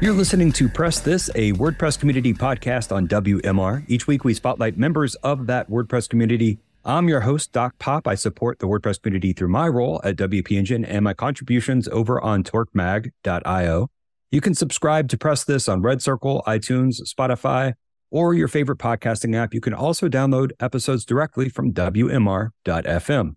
You're listening to Press This, a WordPress community podcast on WMR. Each week we spotlight members of that WordPress community. I'm your host, Doc Pop. I support the WordPress community through my role at WP Engine and my contributions over on torquemag.io. You can subscribe to Press This on Red Circle, iTunes, Spotify, or your favorite podcasting app. You can also download episodes directly from WMR.fm.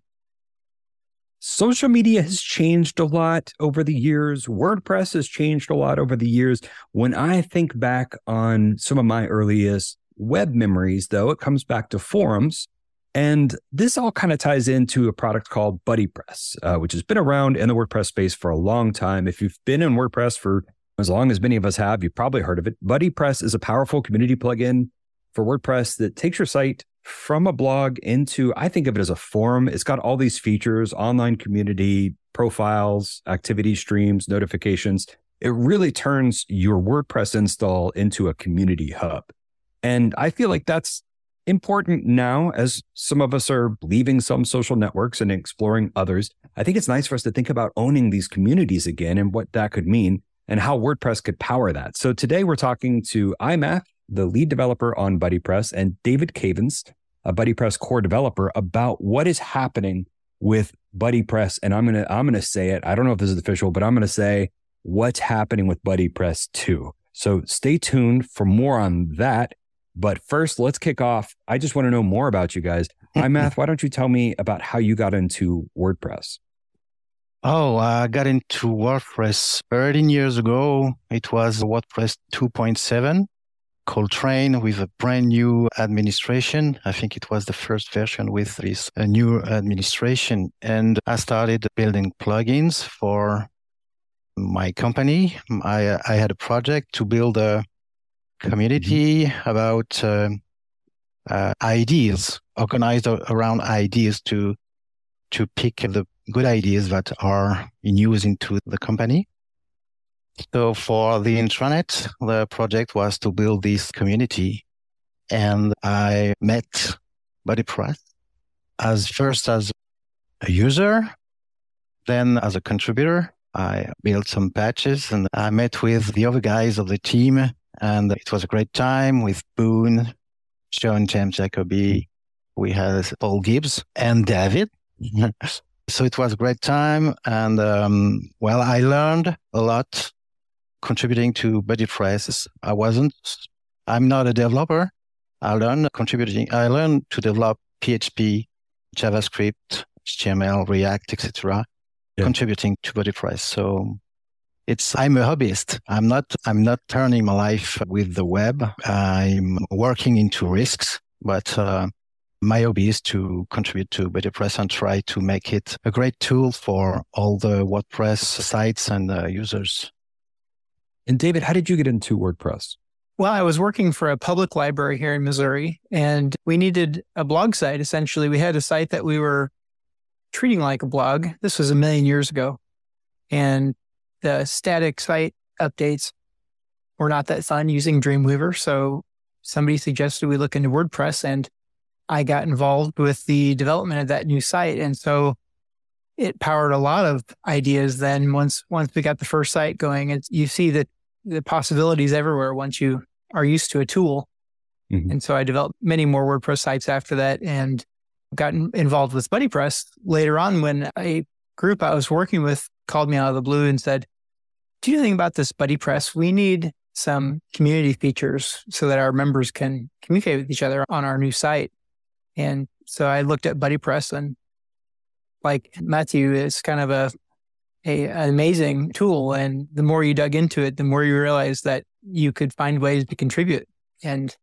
Social media has changed a lot over the years. WordPress has changed a lot over the years. When I think back on some of my earliest web memories, though, it comes back to forums. And this all kind of ties into a product called BuddyPress, uh, which has been around in the WordPress space for a long time. If you've been in WordPress for as long as many of us have, you've probably heard of it. BuddyPress is a powerful community plugin for WordPress that takes your site from a blog into, I think of it as a forum. It's got all these features, online community, profiles, activity streams, notifications. It really turns your WordPress install into a community hub. And I feel like that's important now as some of us are leaving some social networks and exploring others. I think it's nice for us to think about owning these communities again and what that could mean and how WordPress could power that. So today we're talking to iMath the lead developer on BuddyPress, and David Cavins, a BuddyPress core developer, about what is happening with BuddyPress. And I'm gonna I'm gonna say it. I don't know if this is official, but I'm gonna say what's happening with BuddyPress 2. So stay tuned for more on that. But first, let's kick off. I just want to know more about you guys. Hi, Math. why don't you tell me about how you got into WordPress? Oh, I got into WordPress 13 years ago. It was WordPress 2.7. Coltrane with a brand new administration. I think it was the first version with this new administration. And I started building plugins for my company. I, I had a project to build a community mm-hmm. about uh, uh, ideas, organized around ideas to to pick the good ideas that are in use into the company. So for the intranet, the project was to build this community. And I met BuddyPress as first as a user, then as a contributor. I built some patches and I met with the other guys of the team and it was a great time with Boone, John James Jacoby. We had Paul Gibbs and David. so it was a great time. And, um, well, I learned a lot contributing to BuddyPress. I wasn't, I'm not a developer. I learned contributing, I learned to develop PHP, JavaScript, HTML, React, etc., yeah. contributing to BuddyPress. So it's, I'm a hobbyist. I'm not, I'm not turning my life with the web. I'm working into risks, but, uh, my hobby is to contribute to BuddyPress and try to make it a great tool for all the WordPress sites and uh, users. And David, how did you get into WordPress? Well, I was working for a public library here in Missouri, and we needed a blog site. Essentially, we had a site that we were treating like a blog. This was a million years ago. And the static site updates were not that fun using Dreamweaver. So somebody suggested we look into WordPress, and I got involved with the development of that new site. And so it powered a lot of ideas. Then once once we got the first site going, it's, you see that the possibilities everywhere once you are used to a tool. Mm-hmm. And so I developed many more WordPress sites after that and got involved with BuddyPress later on when a group I was working with called me out of the blue and said, Do you know anything about this BuddyPress? We need some community features so that our members can communicate with each other on our new site. And so I looked at BuddyPress and like Matthew, it's kind of a, a an amazing tool. And the more you dug into it, the more you realize that you could find ways to contribute and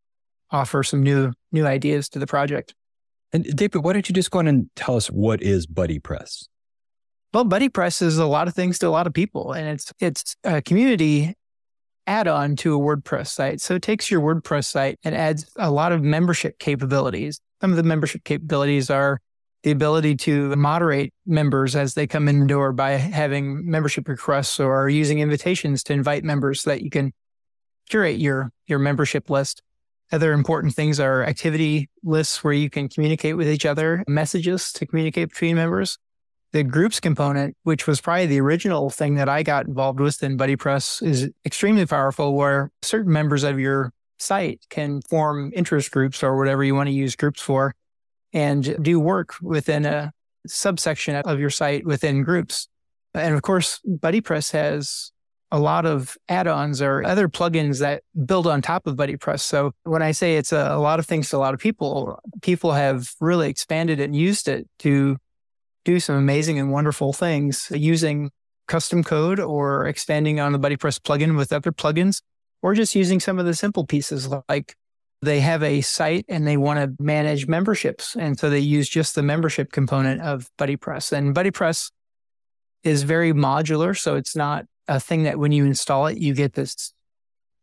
offer some new new ideas to the project. And David, why don't you just go on and tell us what is BuddyPress? Well, BuddyPress is a lot of things to a lot of people, and it's it's a community add-on to a WordPress site. So it takes your WordPress site and adds a lot of membership capabilities. Some of the membership capabilities are the ability to moderate members as they come in the door by having membership requests or using invitations to invite members so that you can curate your your membership list. Other important things are activity lists where you can communicate with each other, messages to communicate between members. The groups component, which was probably the original thing that I got involved with in BuddyPress, is extremely powerful where certain members of your site can form interest groups or whatever you want to use groups for and do work within a subsection of your site within groups. And of course, BuddyPress has a lot of add-ons or other plugins that build on top of BuddyPress. So when I say it's a, a, lot of things to a lot of people, people have really expanded and used it to do some amazing and wonderful things using custom code or expanding on the BuddyPress plugin with other plugins, or just using some of the simple pieces like they have a site and they want to manage memberships. And so they use just the membership component of BuddyPress. And BuddyPress is very modular. So it's not a thing that when you install it, you get this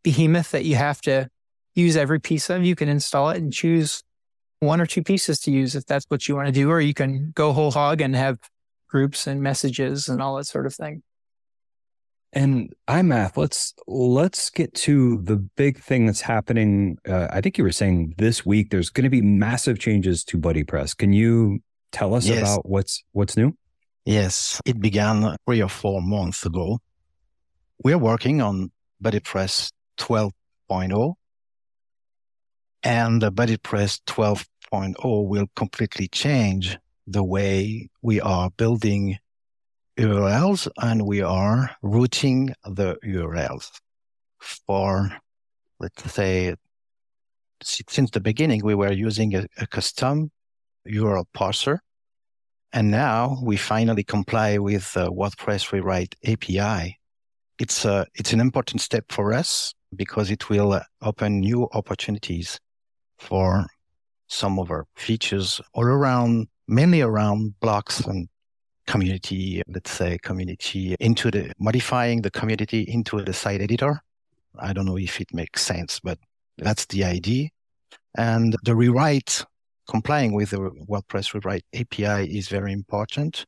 behemoth that you have to use every piece of. You can install it and choose one or two pieces to use if that's what you want to do, or you can go whole hog and have groups and messages and all that sort of thing. And iMath, let's let's get to the big thing that's happening. Uh, I think you were saying this week there's going to be massive changes to BuddyPress. Can you tell us yes. about what's what's new? Yes, it began three or four months ago. We're working on BuddyPress 12.0 and the BuddyPress 12.0 will completely change the way we are building URLs and we are routing the URLs for, let's say, since the beginning, we were using a, a custom URL parser. And now we finally comply with the WordPress Rewrite API. It's a, it's an important step for us because it will open new opportunities for some of our features all around, mainly around blocks and community, let's say community into the modifying the community into the site editor. I don't know if it makes sense, but that's the idea. And the rewrite, complying with the WordPress rewrite API is very important.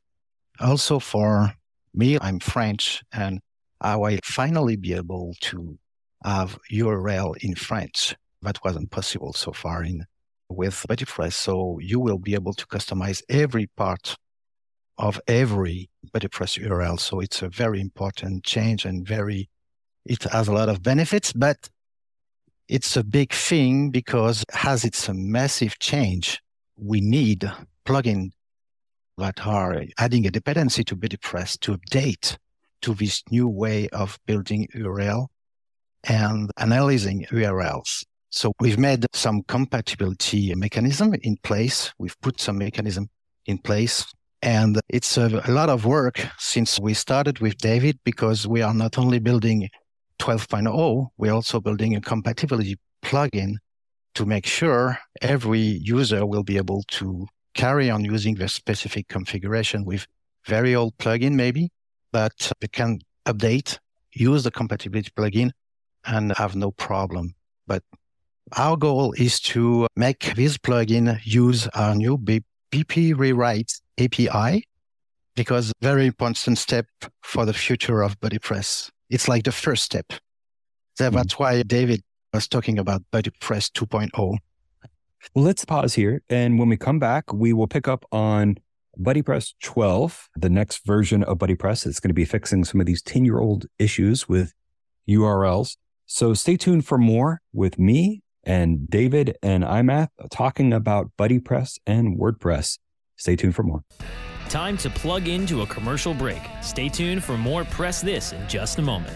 Also for me, I'm French and I will finally be able to have URL in French that wasn't possible so far in with BuddyPress. So you will be able to customize every part of every BuddyPress URL. So it's a very important change and very, it has a lot of benefits, but it's a big thing because as it's a massive change, we need plugin that are adding a dependency to BuddyPress to update to this new way of building URL and analyzing URLs. So we've made some compatibility mechanism in place. We've put some mechanism in place and it's a, lot of work since we started with David because we are not only building 12.0, we're also building a compatibility plugin to make sure every user will be able to carry on using the specific configuration with very old plugin maybe, but can update, use the compatibility plugin and have no problem. But our goal is to make this plugin use our new BP rewrite API because very important step for the future of BuddyPress. It's like the first step. So mm-hmm. that's why David was talking about BuddyPress 2.0. Well, let's pause here. And when we come back, we will pick up on BuddyPress 12, the next version of BuddyPress. It's going to be fixing some of these 10 year old issues with URLs. So stay tuned for more with me and David and iMath talking about BuddyPress and WordPress. Stay tuned for more. Time to plug into a commercial break. Stay tuned for more Press This in just a moment.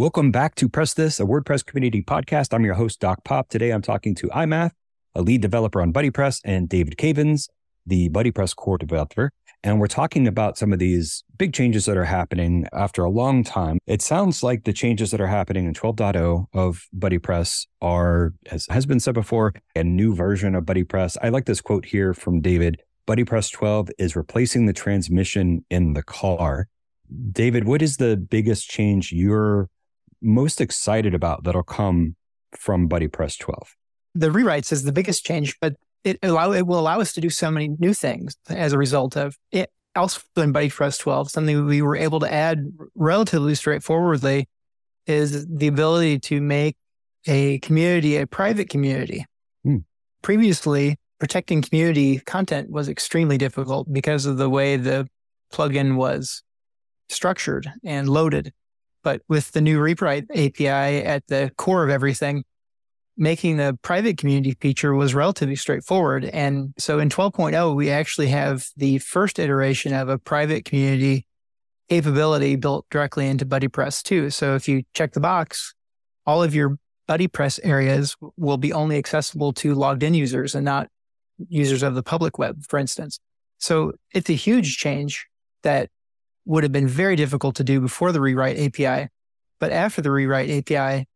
Welcome back to Press This, a WordPress community podcast. I'm your host, Doc Pop. Today I'm talking to iMath, a lead developer on BuddyPress, and David Cavins, the BuddyPress core developer. And we're talking about some of these big changes that are happening after a long time. It sounds like the changes that are happening in 12.0 of BuddyPress are, as has been said before, a new version of BuddyPress. I like this quote here from David. BuddyPress 12 is replacing the transmission in the car. David, what is the biggest change you're most excited about that'll come from BuddyPress 12? The rewrites is the biggest change, but it allow it will allow us to do so many new things as a result of it. Also in BuddyPress 12, something we were able to add relatively straightforwardly is the ability to make a community a private community. Hmm. Previously, protecting community content was extremely difficult because of the way the plugin was structured and loaded. But with the new rewrite API at the core of everything, making the private community feature was relatively straightforward. And so in 12.0, we actually have the first iteration of a private community capability built directly into BuddyPress too. So if you check the box, all of your BuddyPress areas will be only accessible to logged in users and not users of the public web, for instance. So it's a huge change that would have been very difficult to do before the rewrite API. But after the rewrite API,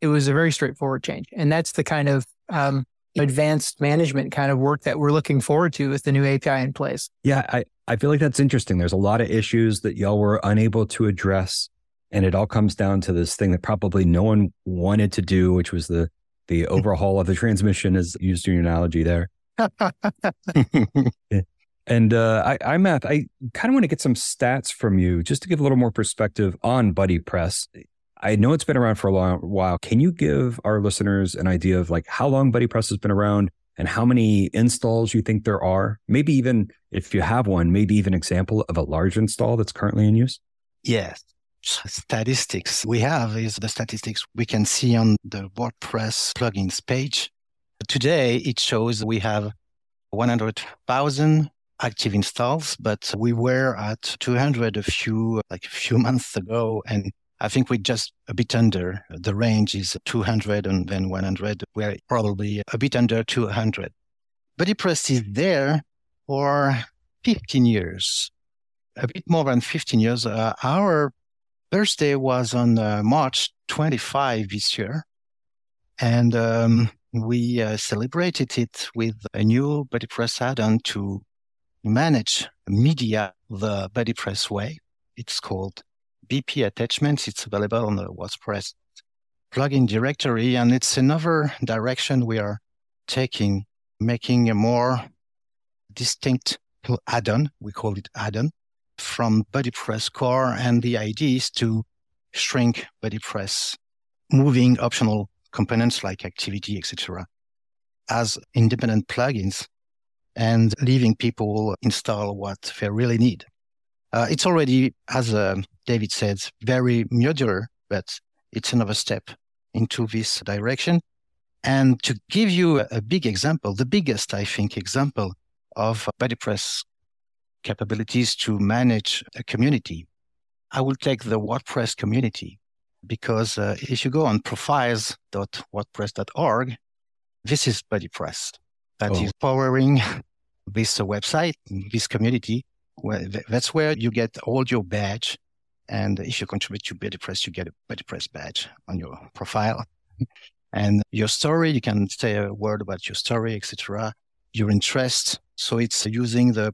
it was a very straightforward change. And that's the kind of um, advanced management kind of work that we're looking forward to with the new API in place. Yeah, I, I feel like that's interesting. There's a lot of issues that y'all were unable to address. And it all comes down to this thing that probably no one wanted to do, which was the the overhaul of the transmission, as used in your analogy there. And uh, I, iMath, I kind of want to get some stats from you just to give a little more perspective on BuddyPress. I know it's been around for a long while. Can you give our listeners an idea of like how long BuddyPress has been around and how many installs you think there are? Maybe even if you have one, maybe even example of a large install that's currently in use? Yes. Statistics we have is the statistics we can see on the WordPress plugins page. Today, it shows we have 100,000 active installs, but we were at 200 a few, like a few months ago. And I think we're just a bit under. The range is 200 and then 100. We're probably a bit under 200. BuddyPress is there for 15 years, a bit more than 15 years. Uh, our birthday was on uh, March 25 this year. And um, we uh, celebrated it with a new BuddyPress add-on to manage media the BuddyPress way. It's called BP attachments. It's available on the WordPress plugin directory. And it's another direction we are taking, making a more distinct add-on. We call it add-on from BuddyPress core. And the idea is to shrink BuddyPress, moving optional components like activity, etc., as independent plugins and leaving people install what they really need. Uh, it's already, as uh, David said, very modular, but it's another step into this direction. And to give you a, big example, the biggest, I think, example of BuddyPress capabilities to manage a community, I will take the WordPress community because uh, if you go on profiles.wordpress.org, this is BuddyPress that oh. is powering this website, this community. Where that's where you get all your badge. And if you contribute to BuddyPress, you get a BuddyPress badge on your profile. and your story, you can say a word about your story, etc. Your interest. So it's using the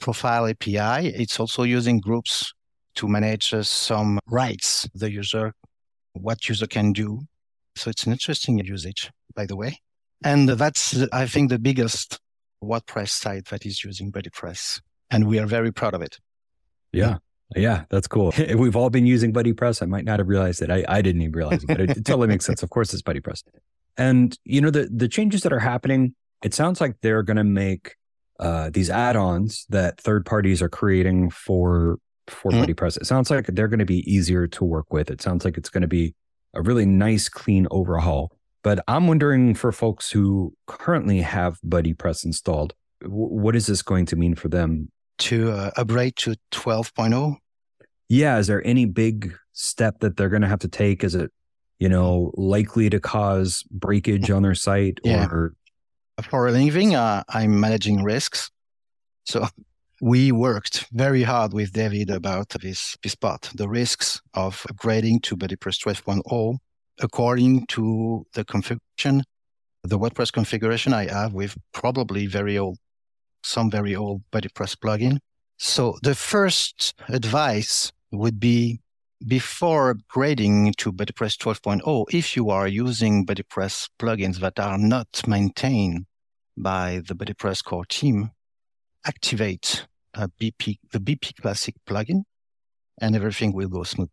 profile API. It's also using groups to manage uh, some rights the user, what user can do. So it's an interesting usage, by the way. And that's, I think, the biggest WordPress site that is using BuddyPress. And we are very proud of it. Yeah. Yeah, that's cool. We've all been using BuddyPress. I might not have realized it. I, I didn't even realize it, but it, it totally makes sense. Of course, it's BuddyPress. And you know the the changes that are happening. It sounds like they're going to make uh, these add-ons that third parties are creating for for mm-hmm. BuddyPress. It sounds like they're going to be easier to work with. It sounds like it's going to be a really nice, clean overhaul. But I'm wondering for folks who currently have BuddyPress installed, what is this going to mean for them? To uh, upgrade to 12.0? Yeah. Is there any big step that they're going to have to take? Is it, you know, likely to cause breakage on their site yeah. or? For a living, uh, I'm managing risks. So we worked very hard with David about this, this part, the risks of upgrading to BuddyPress 12.0 according to the configuration, the WordPress configuration I have with probably very old, some very old BuddyPress plugin. So the first advice would be before upgrading to BuddyPress 12.0, if you are using BuddyPress plugins that are not maintained by the BuddyPress core team, activate BP, the BP Classic plugin and everything will go smooth.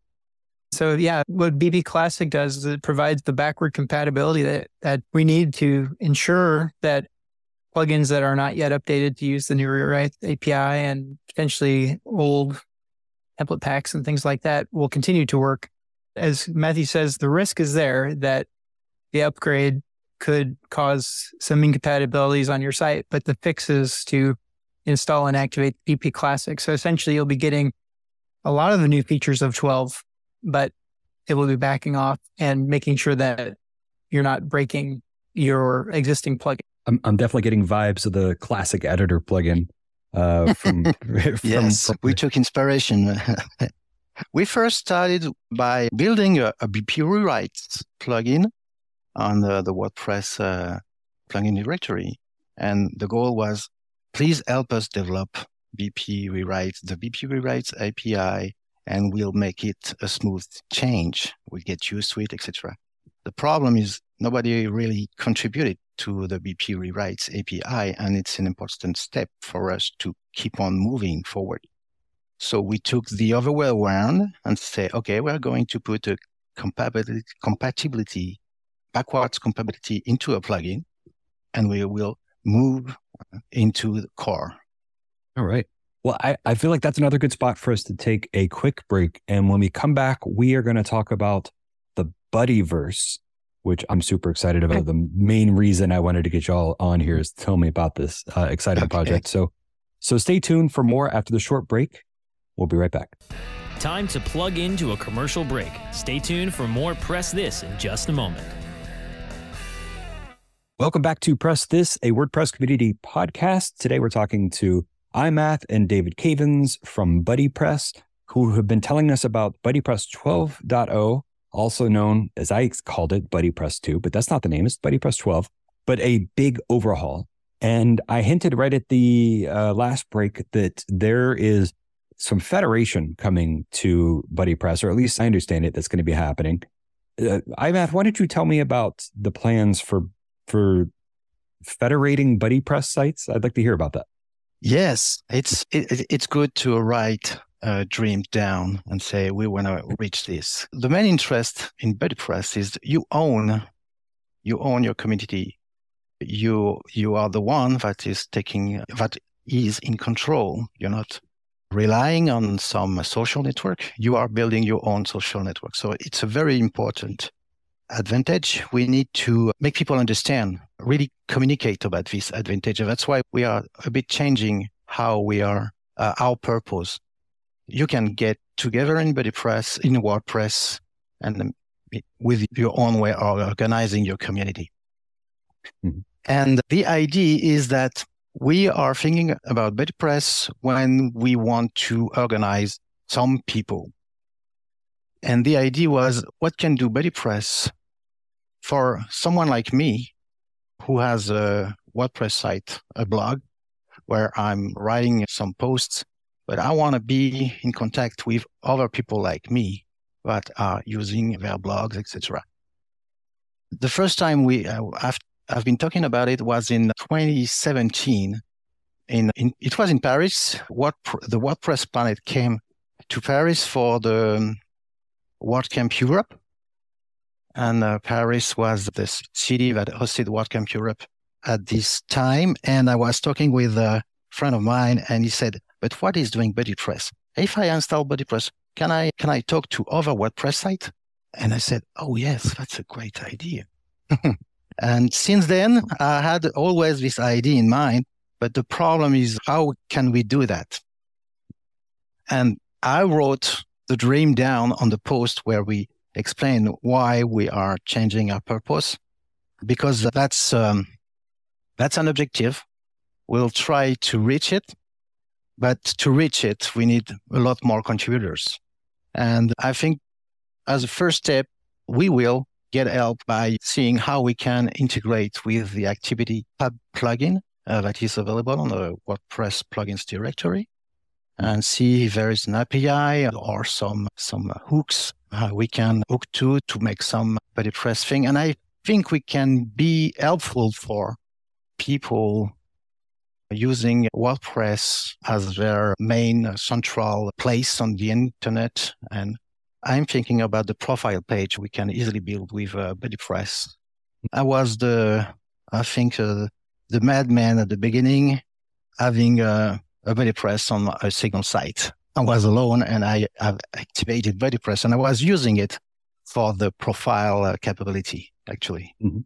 So yeah, what BP Classic does is it provides the backward compatibility that, that we need to ensure that plugins that are not yet updated to use the new rewrite API and potentially old template packs and things like that will continue to work. As Matthew says, the risk is there that the upgrade could cause some incompatibilities on your site, but the fix is to install and activate BP Classic. So essentially, you'll be getting a lot of the new features of 12 but it will be backing off and making sure that you're not breaking your existing plugin. I'm, I'm definitely getting vibes of the classic editor plugin. Uh, from, from, yes, from... we took inspiration. we first started by building a, a BP rewrite plugin on the, the WordPress uh, plugin directory. And the goal was, please help us develop BP rewrite, the BP rewrite API and we'll make it a smooth change. We'll get used to it, etc. The problem is nobody really contributed to the BP rewrites API, and it's an important step for us to keep on moving forward. So we took the other way around and say, okay, we're going to put a compatibility, compatibility backwards compatibility into a plugin, and we will move into the core. All right. Well, I, I feel like that's another good spot for us to take a quick break. And when we come back, we are going to talk about the Buddyverse, which I'm super excited about. The main reason I wanted to get y'all on here is tell me about this uh, exciting okay. project. So, so stay tuned for more after the short break. We'll be right back. Time to plug into a commercial break. Stay tuned for more Press This in just a moment. Welcome back to Press This, a WordPress community podcast. Today we're talking to iMath and David Cavins from Buddy Press, who have been telling us about Buddy Press 12.0, also known as I called it Buddy Press 2, but that's not the name, it's Buddy Press 12, but a big overhaul. And I hinted right at the uh, last break that there is some federation coming to Buddy Press, or at least I understand it, that's going to be happening. Uh, iMath, why don't you tell me about the plans for for federating Buddy Press sites? I'd like to hear about that. Yes, it's it, it's good to write uh, dreams down and say we want to reach this. The main interest in BuddyPress is you own you own your community. You you are the one that is taking that is in control. You're not relying on some social network. You are building your own social network. So it's a very important advantage. We need to make people understand, really communicate about this advantage. And that's why we are a bit changing how we are, uh, our purpose. You can get together in BuddyPress, in WordPress, and with your own way of organizing your community. Mm-hmm. And the idea is that we are thinking about BuddyPress when we want to organize some people. And the idea was, what can do BuddyPress for someone like me who has a WordPress site, a blog where I'm writing some posts, but I want to be in contact with other people like me that are using their blogs, etc. The first time we, uh, I've been talking about it was in 2017. In, in it was in Paris. What the WordPress Planet came to Paris for the um, WordCamp Europe, and uh, Paris was the city that hosted WordCamp Europe at this time. And I was talking with a friend of mine, and he said, "But what is doing BuddyPress? If I install BuddyPress, can I can I talk to other WordPress sites?" And I said, "Oh yes, that's a great idea." And since then, I had always this idea in mind. But the problem is, how can we do that? And I wrote the dream down on the post where we explain why we are changing our purpose, because that's um, that's an objective. We'll try to reach it, but to reach it, we need a lot more contributors. And I think as a first step, we will get help by seeing how we can integrate with the Activity Pub plugin uh, that is available on the WordPress plugins directory and see if there is an API or some, some hooks uh, we can hook to to make some BuddyPress thing. And I think we can be helpful for people using WordPress as their main central place on the internet and I'm thinking about the profile page we can easily build with uh, BuddyPress. I was the, I think, uh, the madman at the beginning, having uh, BuddyPress on a single site. I was alone and I have activated BuddyPress and I was using it for the profile uh, capability, actually. Mm-hmm.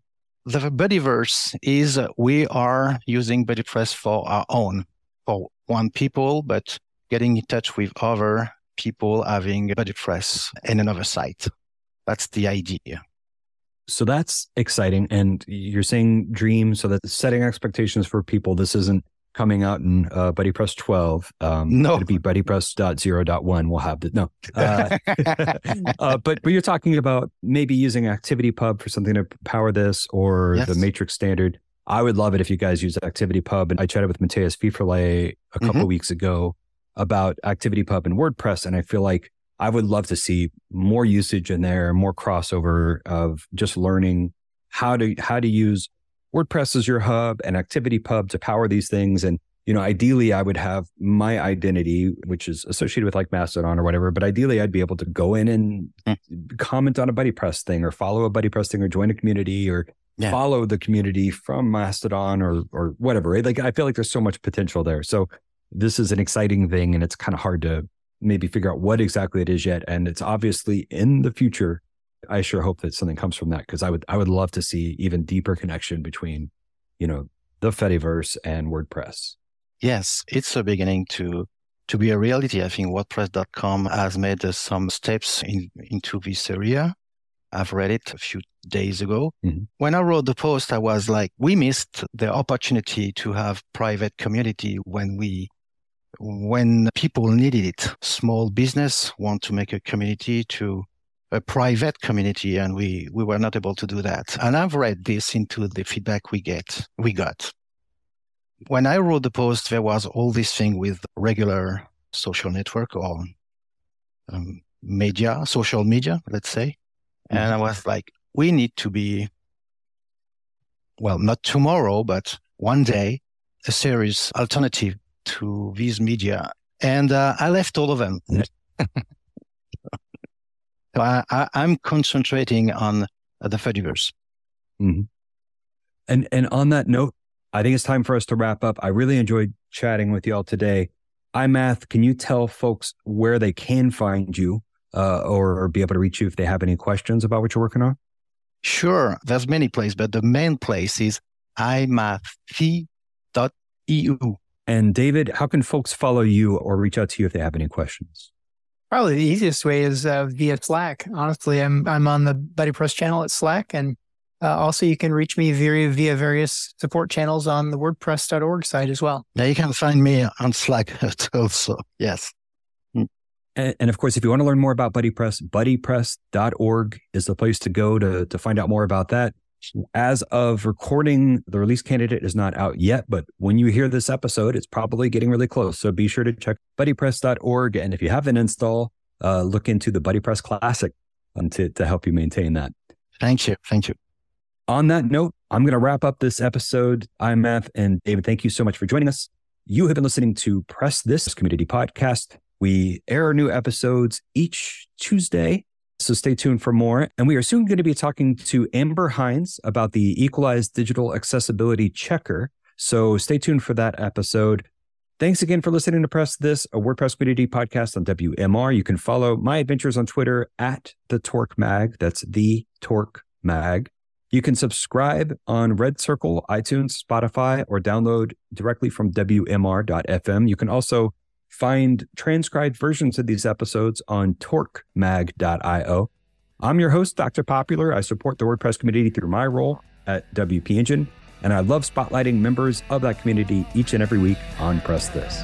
The Buddyverse is uh, we are using BuddyPress for our own, for one people, but getting in touch with other people having BuddyPress in another site. That's the idea. So that's exciting. And you're saying dream, so that setting expectations for people. This isn't coming out in uh, BuddyPress 12. Um, no. It'll be BuddyPress.0.1. We'll have the, no. Uh, uh, but, but you're talking about maybe using ActivityPub for something to power this or yes. the Matrix standard. I would love it if you guys use ActivityPub. And I chatted with Matthias Pfefferle a couple mm-hmm. weeks ago about ActivityPub and WordPress. And I feel like I would love to see more usage in there, more crossover of just learning how to how to use WordPress is your hub and ActivityPub to power these things. And you know, ideally, I would have my identity, which is associated with like Mastodon or whatever. But ideally, I'd be able to go in and mm. comment on a BuddyPress thing, or follow a BuddyPress thing, or join a community, or yeah. follow the community from Mastodon, or or whatever. Right? Like I feel like there's so much potential there. So this is an exciting thing and it's kind of hard to maybe figure out what exactly it is yet. And it's obviously in the future. I sure hope that something comes from that because I would I would love to see even deeper connection between, you know, the Fediverse and WordPress. Yes, it's a beginning to to be a reality. I think WordPress.com has made uh, some steps in, into this area. I've read it a few days ago. Mm-hmm. When I wrote the post, I was like, we missed the opportunity to have private community when we when people needed it. Small business want to make a community to a private community and we, we were not able to do that. And I've read this into the feedback we get, we got. When I wrote the post, there was all this thing with regular social network or um, media, social media, let's say. Mm-hmm. And I was like, we need to be, well, not tomorrow, but one day, a serious alternative to these media, and uh, I left all of them. so I, am concentrating on the Fediverse. Mm-hmm. And and on that note, I think it's time for us to wrap up. I really enjoyed chatting with y'all today. iMath, can you tell folks where they can find you uh, or, or be able to reach you if they have any questions about what you're working on? Sure, there's many places, but the main place is imath.eu. And David, how can folks follow you or reach out to you if they have any questions? Probably the easiest way is uh, via Slack. Honestly, I'm I'm on the BuddyPress channel at Slack, and uh, also you can reach me via via various support channels on the WordPress.org site as well. Yeah, you can find me on Slack also. Yes. Hmm. And, and, of course, if you want to learn more about BuddyPress, buddypress.org is the place to go to, to find out more about that. As of recording, the release candidate is not out yet, but when you hear this episode, it's probably getting really close. So be sure to check buddypress.org. And if you have an install, uh, look into the BuddyPress Classic um, to, to help you maintain that. Thank you. Thank you. On that note, I'm going to wrap up this episode. iMath and David. Thank you so much for joining us. You have been listening to Press This Community Podcast. We air new episodes each Tuesday, so stay tuned for more. And we are soon going to be talking to Amber Hinds about the Equalized Digital Accessibility Checker. So stay tuned for that episode. Thanks again for listening to Press This, a WordPress community podcast on WMR. You can follow my adventures on Twitter at the Torque Mag. That's the Torque Mag. You can subscribe on Red Circle, iTunes, Spotify, or download directly from WMR.fm. You can also find transcribed versions of these episodes on torquemag.io. I'm your host, Dr. Popular. I support the WordPress community through my role at WP Engine, and I love spotlighting members of that community each and every week on Press This.